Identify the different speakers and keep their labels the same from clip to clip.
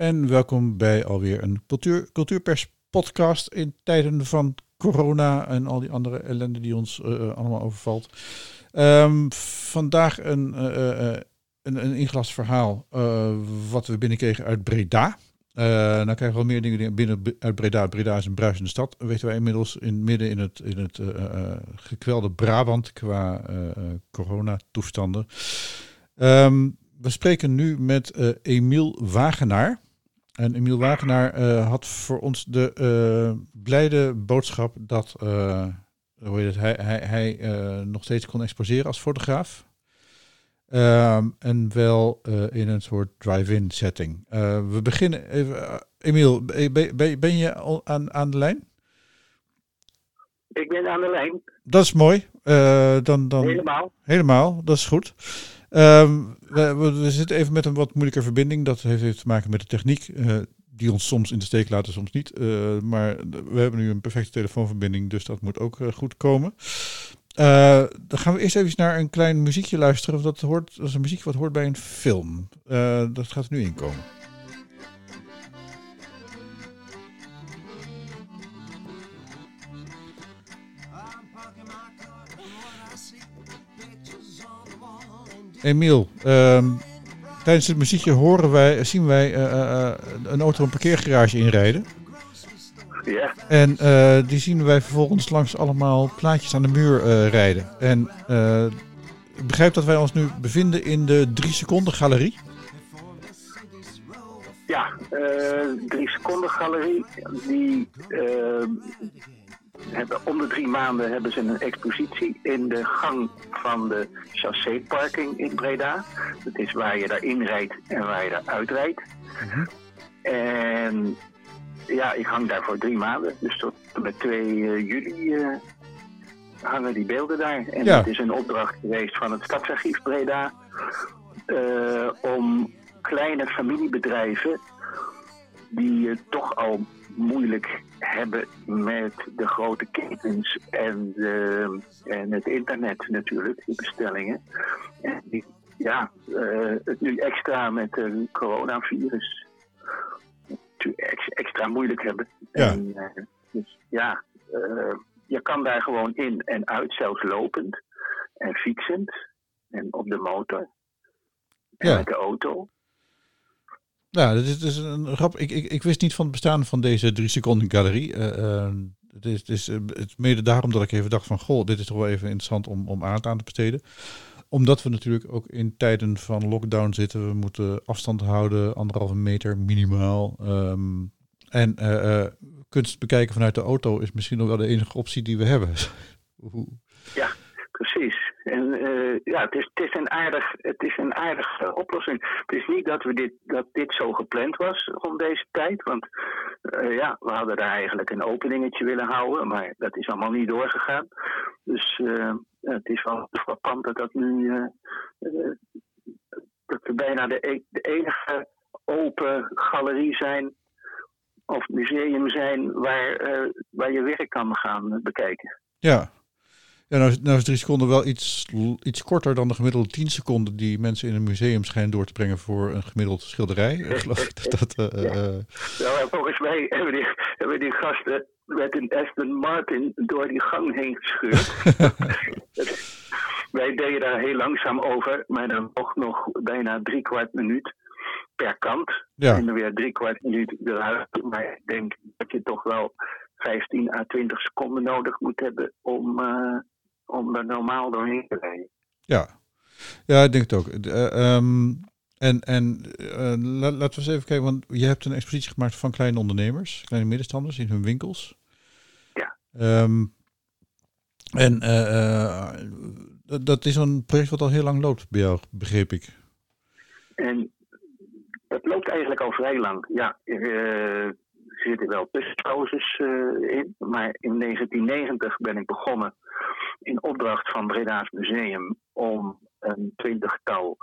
Speaker 1: en welkom bij alweer een cultuur, Cultuurpers podcast in tijden van corona en al die andere ellende die ons uh, allemaal overvalt. Um, vandaag een, uh, een, een verhaal wat we binnenkregen uit Breda. Uh, nou krijgen we wel meer dingen binnen uit Breda. Breda is een bruisende stad, weten wij inmiddels. In, midden in het, in het gekwelde Brabant qua coronatoestanden. Um, we spreken nu met Emiel Wagenaar. En Emiel Wagenaar had voor ons de blijde boodschap dat hoe heet het, hij, hij, hij nog steeds kon exposeren als fotograaf. Um, en wel in een soort drive-in setting. We beginnen even. Emiel, ben, ben, ben, je aan, aan de lijn?
Speaker 2: Ik ben aan de lijn.
Speaker 1: Dat is mooi. dan, dan,
Speaker 2: helemaal.
Speaker 1: Helemaal, dat is goed. Um, we, zitten even met een wat moeilijke verbinding. Dat heeft, te maken met de techniek. die ons soms in de steek laten, soms niet. maar we hebben nu een perfecte telefoonverbinding, dus dat moet ook goed komen. Dan gaan we eerst even naar een klein muziekje luisteren. Dat, hoort, dat is een muziekje wat hoort bij een film. Dat gaat er nu inkomen. Emiel, uh, tijdens het muziekje horen wij, zien wij uh, een auto een parkeergarage inrijden.
Speaker 2: Ja.
Speaker 1: En uh, die zien wij vervolgens langs allemaal plaatjes aan de muur uh, rijden. En uh, ik begrijp dat wij ons nu bevinden in de 3 seconden galerie.
Speaker 2: Ja, de 3 seconden galerie. Die hebben om de drie maanden hebben ze een expositie in de gang van de chassé-parking in Breda. Dat is waar je daarin rijdt en waar je daar uitrijdt. Mm -hmm. En ja, ik hang daar voor drie maanden. Dus tot met 2 uh, juli uh, hangen die beelden daar. En ja. het is een opdracht geweest van het Stadsarchief Breda. Uh, om kleine familiebedrijven die het toch al moeilijk hebben met de grote ketens en, de, en het internet natuurlijk, die bestellingen. En die, ja, het nu extra met een coronavirus extra moeilijk hebben.
Speaker 1: Ja.
Speaker 2: En, uh, dus ja, uh, je kan daar gewoon in en uit, zelfs lopend en fietsend en op de motor en
Speaker 1: ja.
Speaker 2: met de auto.
Speaker 1: Ja, dit is, een grap. Ik, ik, ik wist niet van het bestaan van deze drie seconden galerie. Uh, het, is, het, is, het is mede daarom dat ik even dacht van, goh, dit is toch wel even interessant om, om aandacht aan te besteden omdat we natuurlijk ook in tijden van lockdown zitten. We moeten afstand houden, anderhalve meter minimaal. Um, en uh, kunst bekijken vanuit de auto is misschien nog wel de enige optie die we hebben.
Speaker 2: ja, precies. En uh, ja, het is, het is een aardig, het is een aardige oplossing. Het is niet dat, we dit, dat dit zo gepland was om deze tijd. Want uh, ja, we hadden daar eigenlijk een openingetje willen houden. Maar dat is allemaal niet doorgegaan. Dus uh, het is wel frappant dat dat nu. dat we bijna de, e de enige open galerie zijn. Of museum zijn waar, waar je werk kan gaan bekijken.
Speaker 1: Ja, ja, nou, nou is drie seconden wel iets, iets korter dan de gemiddelde 10 seconden die mensen in een museum schijnen door te brengen voor een gemiddeld schilderij. Ik geloof dat dat. Uh,
Speaker 2: ja. uh, nou, volgens mij hebben die, hebben die gasten met een Aston Martin door die gang heen gescheurd. Wij deden daar heel langzaam over, maar dan nog, nog bijna drie kwart minuut per kant.
Speaker 1: Ja.
Speaker 2: En dan weer drie kwart minuut eruit. Maar ik denk dat je toch wel 15 à 20 seconden nodig moet hebben om, uh, om er normaal doorheen te rijden.
Speaker 1: Ja, ja ik denk het ook. Uh, um, en en uh, la, laten we eens even kijken, want je hebt een expositie gemaakt van kleine ondernemers, kleine middenstanders in hun winkels.
Speaker 2: Ja.
Speaker 1: Um, en dat, dat is een project wat al heel lang loopt bij jou, begreep ik.
Speaker 2: En dat loopt eigenlijk al vrij lang, ja. Er zitten wel tussenpauzes uh, in. Maar in 1990 ben ik begonnen in opdracht van Breda's Museum om een twintigtal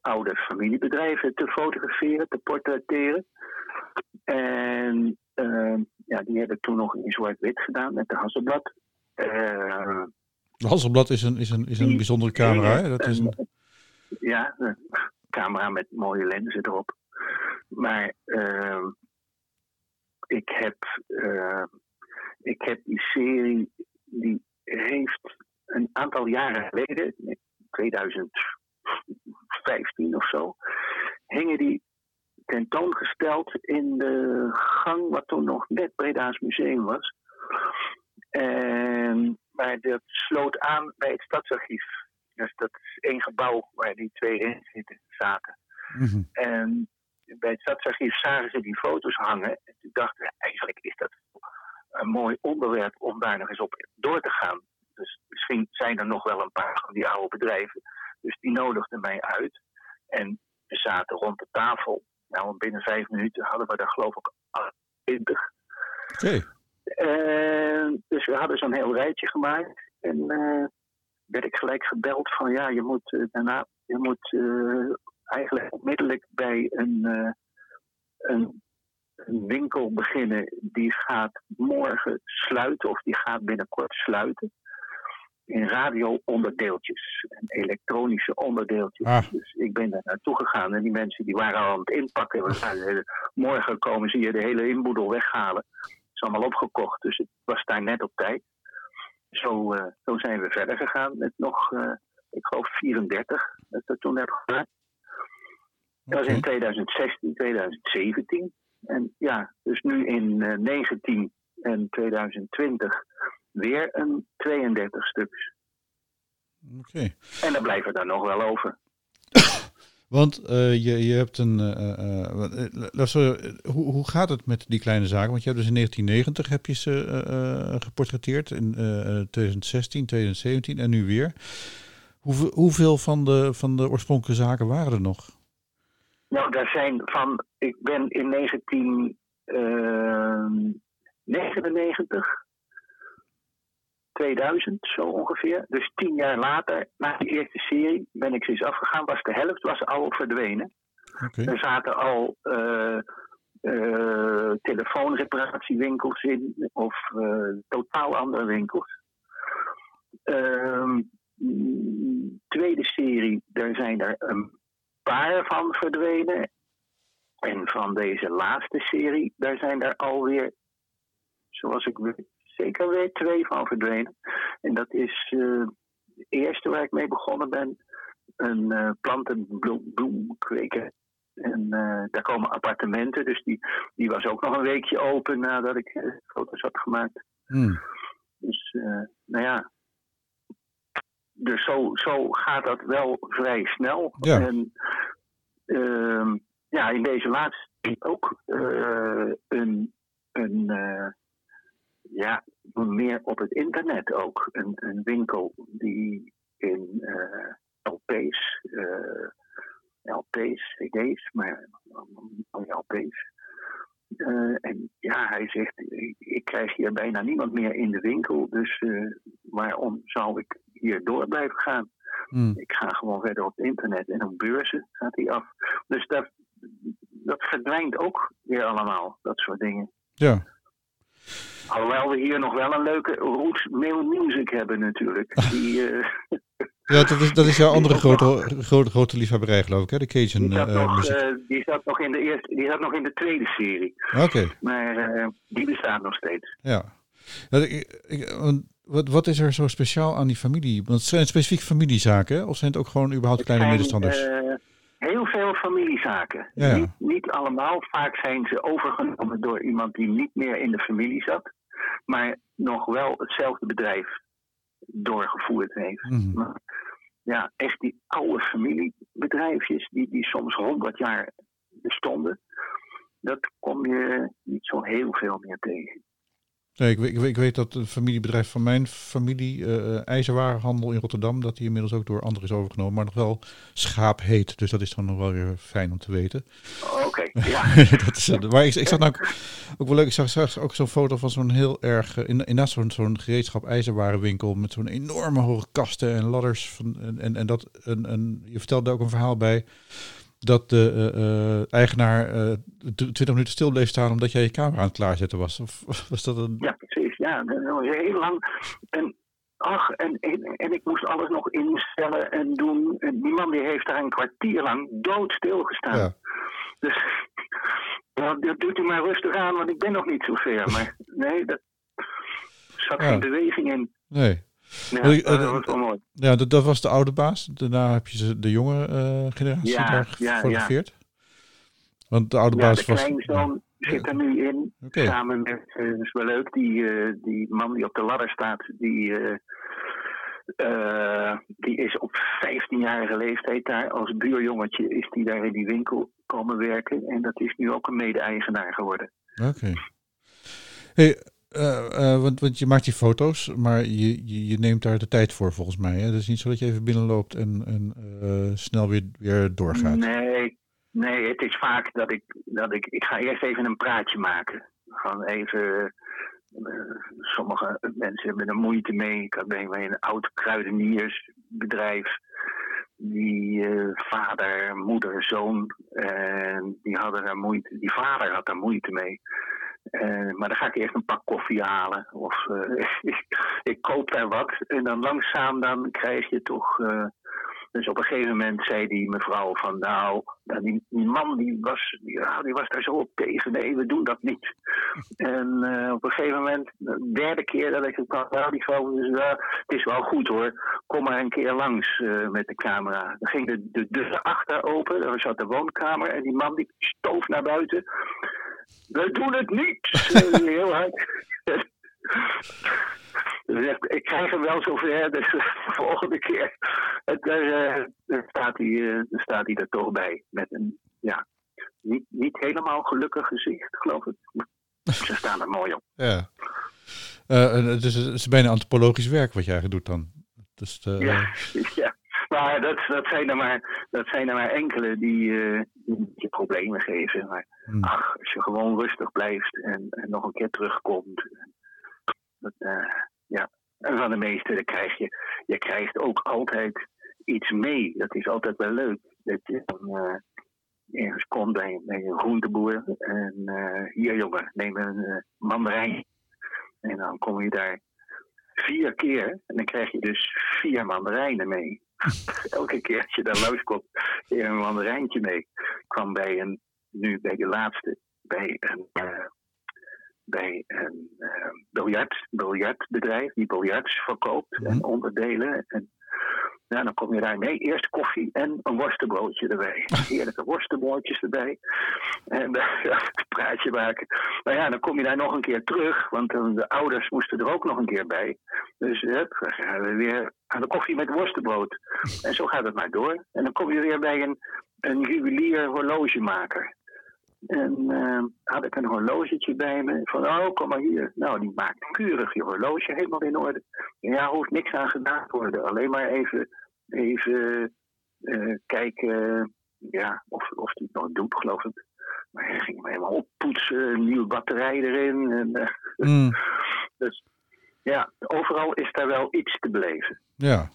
Speaker 2: oude familiebedrijven te fotograferen, te portretteren. En uh, ja, die heb ik toen nog in zwart-wit gedaan met de Hasselblad. Uh,
Speaker 1: de Hasselblad is een, is een, is een bijzondere camera, hè? Dat is een...
Speaker 2: Ja, een camera met mooie lenzen erop. Maar uh, ik, heb, uh, ik heb die serie, die heeft een aantal jaren geleden, 2015 of zo, hingen die tentoongesteld in de gang wat toen nog net Breda's museum was. En, maar dat sloot aan bij het stadsarchief. Dus dat is één gebouw waar die twee in zitten, zaten. Mhm. En bij het stadsarchief zagen ze die foto's hangen. En toen dachten eigenlijk is dat een mooi onderwerp om daar nog eens op door te gaan. Dus misschien zijn er nog wel een paar van die oude bedrijven. Dus die nodigden mij uit. En we zaten rond de tafel. Nou, binnen vijf minuten hadden we daar geloof ik 20.
Speaker 1: Oké.
Speaker 2: dus we hadden zo'n heel rijtje gemaakt. En uh, werd ik gelijk gebeld van ja, je moet uh, daarna, je moet uh, eigenlijk onmiddellijk bij een, een, een, winkel beginnen die gaat morgen sluiten of die gaat binnenkort sluiten in radio-onderdeeltjes en elektronische onderdeeltjes. Ah. Dus ik ben daar naartoe gegaan en die mensen die waren al aan het inpakken. We zeiden, morgen komen ze hier de hele inboedel weghalen. Het is allemaal opgekocht, dus het was daar net op tijd. Zo, uh, zo zijn we verder gegaan met nog, uh, ik geloof 34, dat ik toen heb gedaan. Dat was in 2016, 2017. En ja, dus nu in uh, 19 en 2020 weer een 32 stuks.
Speaker 1: Oké.
Speaker 2: En dan blijven er nog wel over.
Speaker 1: Want uh, je, je hebt een. Uh, uh, hoe, hoe gaat het met die kleine zaken? Want je hebt dus in 1990 heb je ze geportretteerd, in 2016, 2017 en nu weer. Hoeveel, hoeveel van, de, van de oorspronkelijke zaken waren er nog?
Speaker 2: Nou, daar zijn van. Ik ben in 1999 2000, zo ongeveer. Dus tien jaar later, na de eerste serie, ben ik eens afgegaan. Was de helft was al verdwenen. Er zaten al uh, uh, telefoonreparatiewinkels in, of uh, totaal andere winkels. Ehm, tweede serie, daar zijn er een paar van verdwenen. En van deze laatste serie, daar zijn er alweer, zoals ik weet, zeker weer twee van verdwenen. En dat is uh, de eerste waar ik mee begonnen ben. Een uh, plantenbloemkweker. En uh, daar komen appartementen, dus die, die was ook nog een weekje open nadat ik foto's had gemaakt.
Speaker 1: Hmm.
Speaker 2: Dus, nou ja. Dus zo, zo gaat dat wel vrij snel.
Speaker 1: Ja.
Speaker 2: En ja, in deze laatste ook een, een ja, meer op het internet ook. Een, een winkel die in uh, LP's, LP's, CD's, maar LP's. Uh, en ja, hij zegt, ik krijg hier bijna niemand meer in de winkel, dus uh, waarom zou ik hier door blijven gaan?
Speaker 1: Hmm.
Speaker 2: Ik ga gewoon verder op het internet en op beurzen gaat hij af. Dus dat, dat verdwijnt ook weer allemaal, dat soort dingen.
Speaker 1: Ja.
Speaker 2: Alhoewel we hier nog wel een leuke Roots Mail Music hebben natuurlijk. Die, uh,
Speaker 1: ja, dat is, dat is jouw andere grote, grote, grote liefhebberij geloof ik, hè? de Cajun
Speaker 2: die zat,
Speaker 1: uh,
Speaker 2: nog, uh, die zat nog in de eerste, die zat nog in de tweede serie.
Speaker 1: Oké.
Speaker 2: Maar die bestaat nog steeds.
Speaker 1: Ja. Ik, ik, wat, wat is er zo speciaal aan die familie? Want het zijn specifiek familiezaken, of zijn het ook gewoon überhaupt kleine middenstanders?
Speaker 2: Heel veel familiezaken.
Speaker 1: Ja.
Speaker 2: Niet, niet allemaal. Vaak zijn ze overgenomen door iemand die niet meer in de familie zat maar nog wel hetzelfde bedrijf doorgevoerd heeft.
Speaker 1: Mhm.
Speaker 2: Maar, ja, echt die oude familiebedrijfjes die, die soms honderd jaar bestonden, dat kom je niet zo heel veel meer tegen.
Speaker 1: Nee, ik, ik, ik weet dat het familiebedrijf van mijn familie, uh, IJzerwarenhandel in Rotterdam, dat die inmiddels ook door anderen is overgenomen, maar nog wel schaap heet. Dus dat is dan nog wel weer fijn om te weten.
Speaker 2: Oké, ja.
Speaker 1: dat is, maar ik, ik zag nou ook, ook wel leuk, ik zag straks ook zo'n foto van zo'n heel erg, in, inderdaad zo'n zo'n gereedschap ijzerwarenwinkel met zo'n enorme hoge kasten en ladders. Van, en, en, en dat, een, een, je vertelde ook een verhaal bij dat de uh, eigenaar uh, 20 minuten stil bleef staan omdat jij je camera aan het klaarzetten was? Of was dat een...
Speaker 2: Ja, precies. Ja, dat was heel lang. En, ach, en, en, en, ik moest alles nog instellen en doen. En die man die heeft daar een kwartier lang doodstil gestaan.
Speaker 1: Ja.
Speaker 2: Dus Nou, dat doet u maar rustig aan, want ik ben nog niet zo ver. Maar nee, dat zat geen beweging in.
Speaker 1: Nee.
Speaker 2: Ja, dat
Speaker 1: eh,
Speaker 2: was wel mooi.
Speaker 1: Ja, dat, dat was de oude baas. Daarna heb je de jonge eh, generatie
Speaker 2: Ja,
Speaker 1: daar
Speaker 2: ja,
Speaker 1: gefotografeerd. Want de oude
Speaker 2: Ja,
Speaker 1: baas
Speaker 2: de
Speaker 1: was...
Speaker 2: kleinzoon zit er nu in. Samen met, eh, dat is wel leuk, die, eh, die man die op de ladder staat, die, eh, eh, die is op 15-jarige leeftijd daar als buurjongetje is die daar in die winkel komen werken. En dat is nu ook een mede-eigenaar geworden.
Speaker 1: Oké. Hey, eh, eh, want, want je maakt die foto's, maar je, je, neemt daar de tijd voor volgens mij. Hè? Het is niet zo dat je even binnenloopt en, en eh, snel weer, weer doorgaat.
Speaker 2: Nee, nee, het is vaak dat ik, dat ik, ik ga eerst even een praatje maken. Gewoon even, sommige mensen hebben er moeite mee. Ik had bij een oud kruideniersbedrijf. Die vader, moeder, zoon, die hadden er moeite, die vader had daar moeite mee. Eh, maar dan ga ik eerst een pak koffie halen. Of eh, ik, koop daar wat. En dan langzaam dan krijg je toch. eh, dus op een gegeven moment zei die mevrouw van nou, nou, die, die man die was, die, was daar zo op tegen. Nee, we doen dat niet. En op een gegeven moment, de derde keer dat ik het kwam, nou die vrouw, het is wel goed hoor. Kom maar een keer langs met de camera. Dan ging de, de deur achter open, daar zat de woonkamer en die man die stoof naar buiten. We doen het niet! heel hard. Ik krijg hem wel zover, dus de volgende keer het, eh, dan, staat hij, eh, staat hij er toch bij. Met een, ja, niet, niet helemaal gelukkig gezicht, geloof ik. Ze staan er mooi op.
Speaker 1: Ja. En het, is, het is bijna antropologisch werk wat je eigenlijk doet dan. Dus, eh,
Speaker 2: Ja, ja. Maar dat, dat, zijn er maar dat zijn er maar enkele die, problemen geven. Maar
Speaker 1: hmm.
Speaker 2: ach, als je gewoon rustig blijft en, en nog een keer terugkomt. Dat, eh, ja. En van de meeste dan krijg je, je krijgt ook altijd iets mee. Dat is altijd wel leuk. Dat je dan eh, ergens komt bij, bij een groenteboer. En eh, hier jongen, neem een mandarijn. En dan kom je daar vier keer. En dan krijg je dus vier mandarijnen mee. Elke keer als je daar langskomt, heb je een mandarijntje mee. Kwam bij een, nu bij de laatste, bij een, eh, bij een eh, biljart, biljartbedrijf die biljarts verkoopt en onderdelen. En ja, dan kom je daar mee. Eerst koffie en een worstenbroodje erbij. Heerlijke worstenbroodjes erbij. En eh, ja, een praatje maken. Maar ja, dan kom je daar nog een keer terug. Want eh, de ouders moesten er ook nog een keer bij. Dus hup, dan gaan we weer aan de koffie met worstenbrood. En zo gaat het maar door. En dan kom je weer bij een, een juwelier horlogemaker. En eh, had ik een horlogetje bij me. Van, oh, kom maar hier. Nou, die maakt keurig je horloge helemaal in orde. Ja, hoeft niks aan gedaan te worden. Alleen maar even, even eh, kijken ja, of, of die het nog doet, geloof ik. Maar hij ging me helemaal oppoetsen. Een nieuwe batterij erin. En, eh,
Speaker 1: Hmm.
Speaker 2: dus ja, overal is daar wel iets te beleven.
Speaker 1: Ja.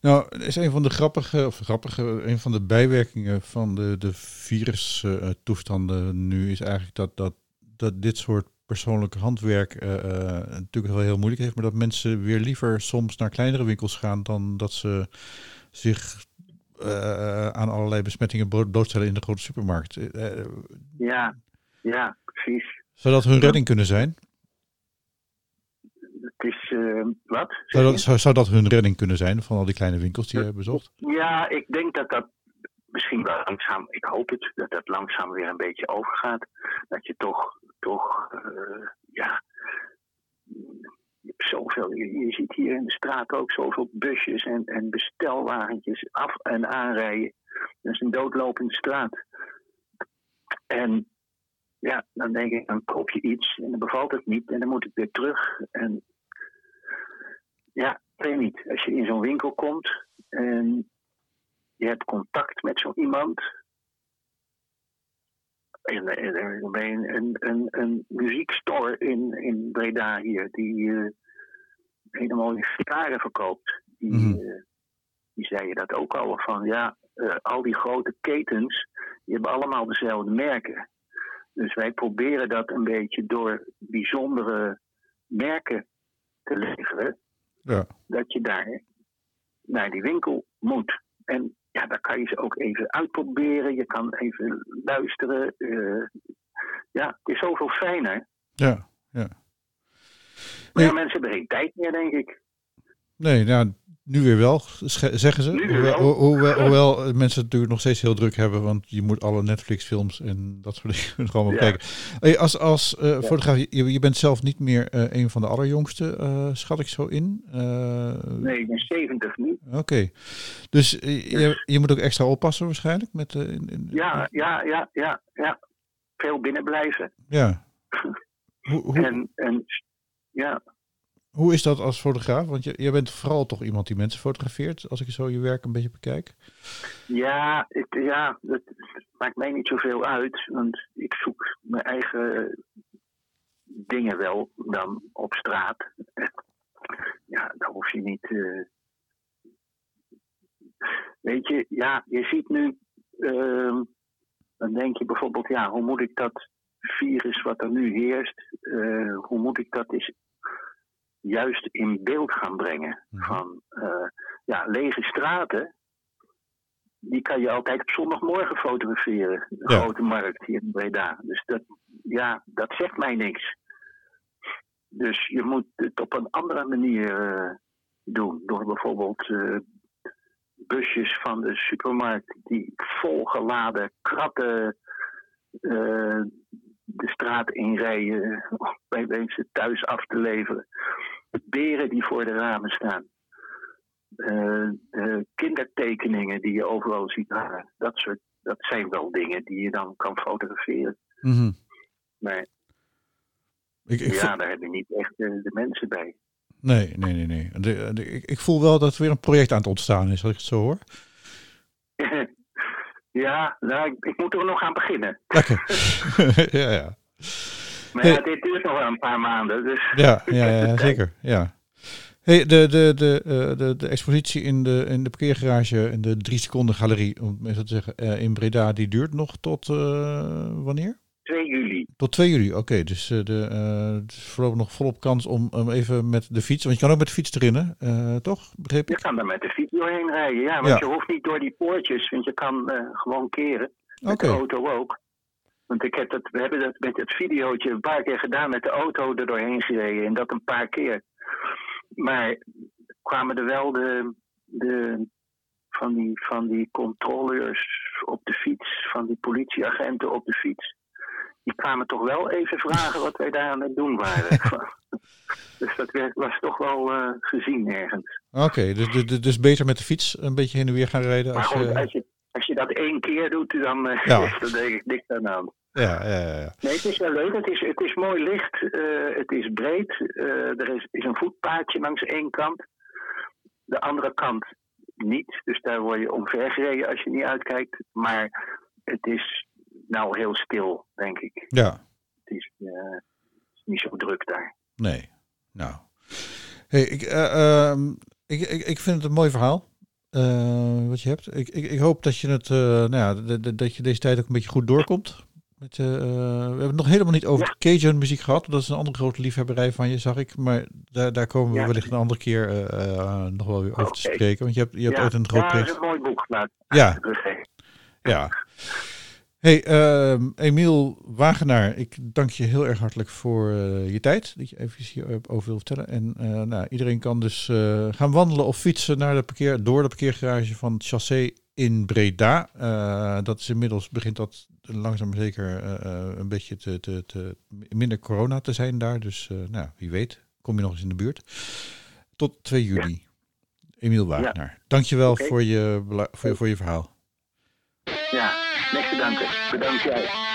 Speaker 1: Nou, is een van de grappige, of grappige, een van de bijwerkingen van de, de virustoestanden nu is eigenlijk dat, dat, dat dit soort persoonlijke handwerk eh, eh, natuurlijk wel heel moeilijk heeft, maar dat mensen weer liever soms naar kleinere winkels gaan dan dat ze zich eh, aan allerlei besmettingen blootstellen in de grote supermarkt.
Speaker 2: Ja, ja, precies.
Speaker 1: zou dat hun redding kunnen zijn?
Speaker 2: Het is, eh, wat?
Speaker 1: Zou dat, zou, zou dat hun redding kunnen zijn van al die kleine winkels die je hebt bezocht?
Speaker 2: Ja, ik denk dat dat misschien wel langzaam, ik hoop het, dat dat langzaam weer een beetje overgaat. Dat je toch, toch, eh, ja, je hebt zoveel, je, je ziet hier in de straat ook zoveel busjes en, en bestelwagentjes af en aanrijden. Dat is een doodlopende straat. En ja, dan denk ik, dan koop je iets en dan bevalt het niet en dan moet het weer terug. En ja, ik weet niet. Als je in zo'n winkel komt en je hebt contact met zo iemand. En, en, en bij een, een, een, muziekstore in, in Breda hier, die eh hele mooie gitaren verkoopt. Die,
Speaker 1: Mhm.
Speaker 2: eh, die zeiden dat ook al van ja, eh, al die grote ketens, die hebben allemaal dezelfde merken. Dus wij proberen dat een beetje door bijzondere merken te leveren
Speaker 1: Ja.
Speaker 2: dat je daar naar die winkel moet. En ja, daar kan je ze ook even uitproberen. Je kan even luisteren. eh, ja, het is zoveel fijner.
Speaker 1: Ja, ja.
Speaker 2: Maar ja, mensen hebben geen tijd meer, denk ik.
Speaker 1: Nee, nou, nu weer wel, zeggen ze. Hoewel, hoewel, mensen het natuurlijk nog steeds heel druk hebben, want je moet alle Netflix-films en dat soort dingen gewoon
Speaker 2: Ja.
Speaker 1: kijken. Hey, als als eh, fotograaf, je, je bent zelf niet meer eh, een van de allerjongste, eh, schat ik zo in.
Speaker 2: Nee, ik ben 70 nu.
Speaker 1: Oké, dus je, je moet ook extra oppassen waarschijnlijk met. in, in-
Speaker 2: Ja, ja, ja, ja, ja. Veel binnen blijven.
Speaker 1: ja. Hoe, hoe,
Speaker 2: En, en ja,
Speaker 1: hoe is dat als fotograaf? Want je, je bent vooral toch iemand die mensen fotografeert, als ik zo je werk een beetje bekijk.
Speaker 2: ja, het, ja maakt mij niet zoveel uit. Want ik zoek mijn eigen dingen wel dan op straat. Ja, dan hoef je niet. eh, Weet je, ja, je ziet nu. ehm, dan denk je bijvoorbeeld, ja, hoe moet ik dat virus wat er nu heerst, eh, hoe moet ik dat eens juist in beeld gaan brengen?
Speaker 1: Mhm.
Speaker 2: Van eh, ja, lege straten, die kan je altijd op zondagmorgen fotograferen. De
Speaker 1: Ja.
Speaker 2: grote markt hier in Breda. Dus dat, ja, dat zegt mij niks. Dus je moet het op een andere manier eh, doen. Door bijvoorbeeld eh, busjes van de supermarkt die volgeladen kratten de straat inrijden om bij mensen thuis af te leveren. Beren die voor de ramen staan. Eh, eh, kindertekeningen die je overal ziet hangen. Dat, soort, dat zijn wel dingen die je dan kan fotograferen.
Speaker 1: Mhm.
Speaker 2: Maar
Speaker 1: Ik, ik
Speaker 2: ja, daar heb je niet echt de mensen bij.
Speaker 1: Nee, nee, nee, nee. De, de- ik, ik voel wel dat er weer een project aan het ontstaan is, als ik het zo hoor.
Speaker 2: ja, nou, ik, ik moet er nog aan beginnen.
Speaker 1: Lekker. ja, ja.
Speaker 2: Maar ja, dit duurt nog wel een paar maanden. Dus
Speaker 1: Ja, ja, ja, zeker. Ja. Hey, de, de, de, eh, de, de expositie in de, in de parkeergarage in de drie seconden galerie, om het zo te zeggen, eh, in Breda, die duurt nog tot eh, wanneer?
Speaker 2: 2 juli.
Speaker 1: Tot 2 juli, oké. dus eh, de, is voorlopig nog volop kans om um, even met de fiets, want je kan ook met de fiets erin, hè? Toch? Begreep
Speaker 2: Je
Speaker 1: ik?
Speaker 2: kan er met de fiets doorheen rijden. Ja, want
Speaker 1: Ja.
Speaker 2: je hoeft niet door die poortjes, want je kan gewoon keren. Met
Speaker 1: Oké.
Speaker 2: de auto ook. Want ik heb dat, we hebben dat met het videootje een paar keer gedaan met de auto er doorheen gereden. En dat een paar keer. Maar kwamen er wel de, de, van, die, van die controleurs op de fiets, van die politieagenten op de fiets. Die kwamen toch wel even vragen wat wij daar aan het doen waren. dus dat werd, was toch wel eh, gezien ergens.
Speaker 1: Oké, dus, dus, dus beter met de fiets een beetje heen en weer gaan rijden.
Speaker 2: Maar goed, als je, als je dat één keer doet, dan eh,
Speaker 1: Ja.
Speaker 2: is denk ik niks aan
Speaker 1: ja, ja, ja.
Speaker 2: Nee, het is wel leuk. Het is, het is mooi licht. eh, het is breed. eh, er is, is een voetpaadje langs één kant. De andere kant niet. Dus daar word je omvergereden als je niet uitkijkt. Maar het is nou heel stil, denk ik.
Speaker 1: ja.
Speaker 2: Het is, het is niet zo druk daar.
Speaker 1: Nee. Nou. Hey, ik, eh, ehm, ik, ik, ik vind het een mooi verhaal. Eh, wat je hebt. Ik, ik, ik hoop dat je het, eh, nou ja, dat je deze tijd ook een beetje goed doorkomt. Met, eh, we hebben het nog helemaal niet over Cajun muziek gehad. Dat is een andere grote liefhebberij van je, zag ik. Maar daar, daar komen we
Speaker 2: Ja.
Speaker 1: wellicht een andere keer nog wel weer over te spreken. Want je hebt, je hebt ooit een groot
Speaker 2: ja, dat is een mooi boek. Laat
Speaker 1: Ja, ja. Hey, ehm, Emiel Wagenaar, ik dank je heel erg hartelijk voor eh, je tijd. Dat je even hierover wil vertellen. En eh, nou, iedereen kan dus eh, gaan wandelen of fietsen naar de parkeer, door de parkeergarage van het Chassé in Breda. Dat is inmiddels begint dat langzaam maar zeker een beetje te, te, te, minder corona te zijn daar. Dus nou, wie weet, kom je nog eens in de buurt. Tot 2 juli. Emiel Wagenaar, dankjewel
Speaker 2: Oké.
Speaker 1: voor, je, voor, je, voor je verhaal.
Speaker 2: Ja, niks te danken. Bedankt jij.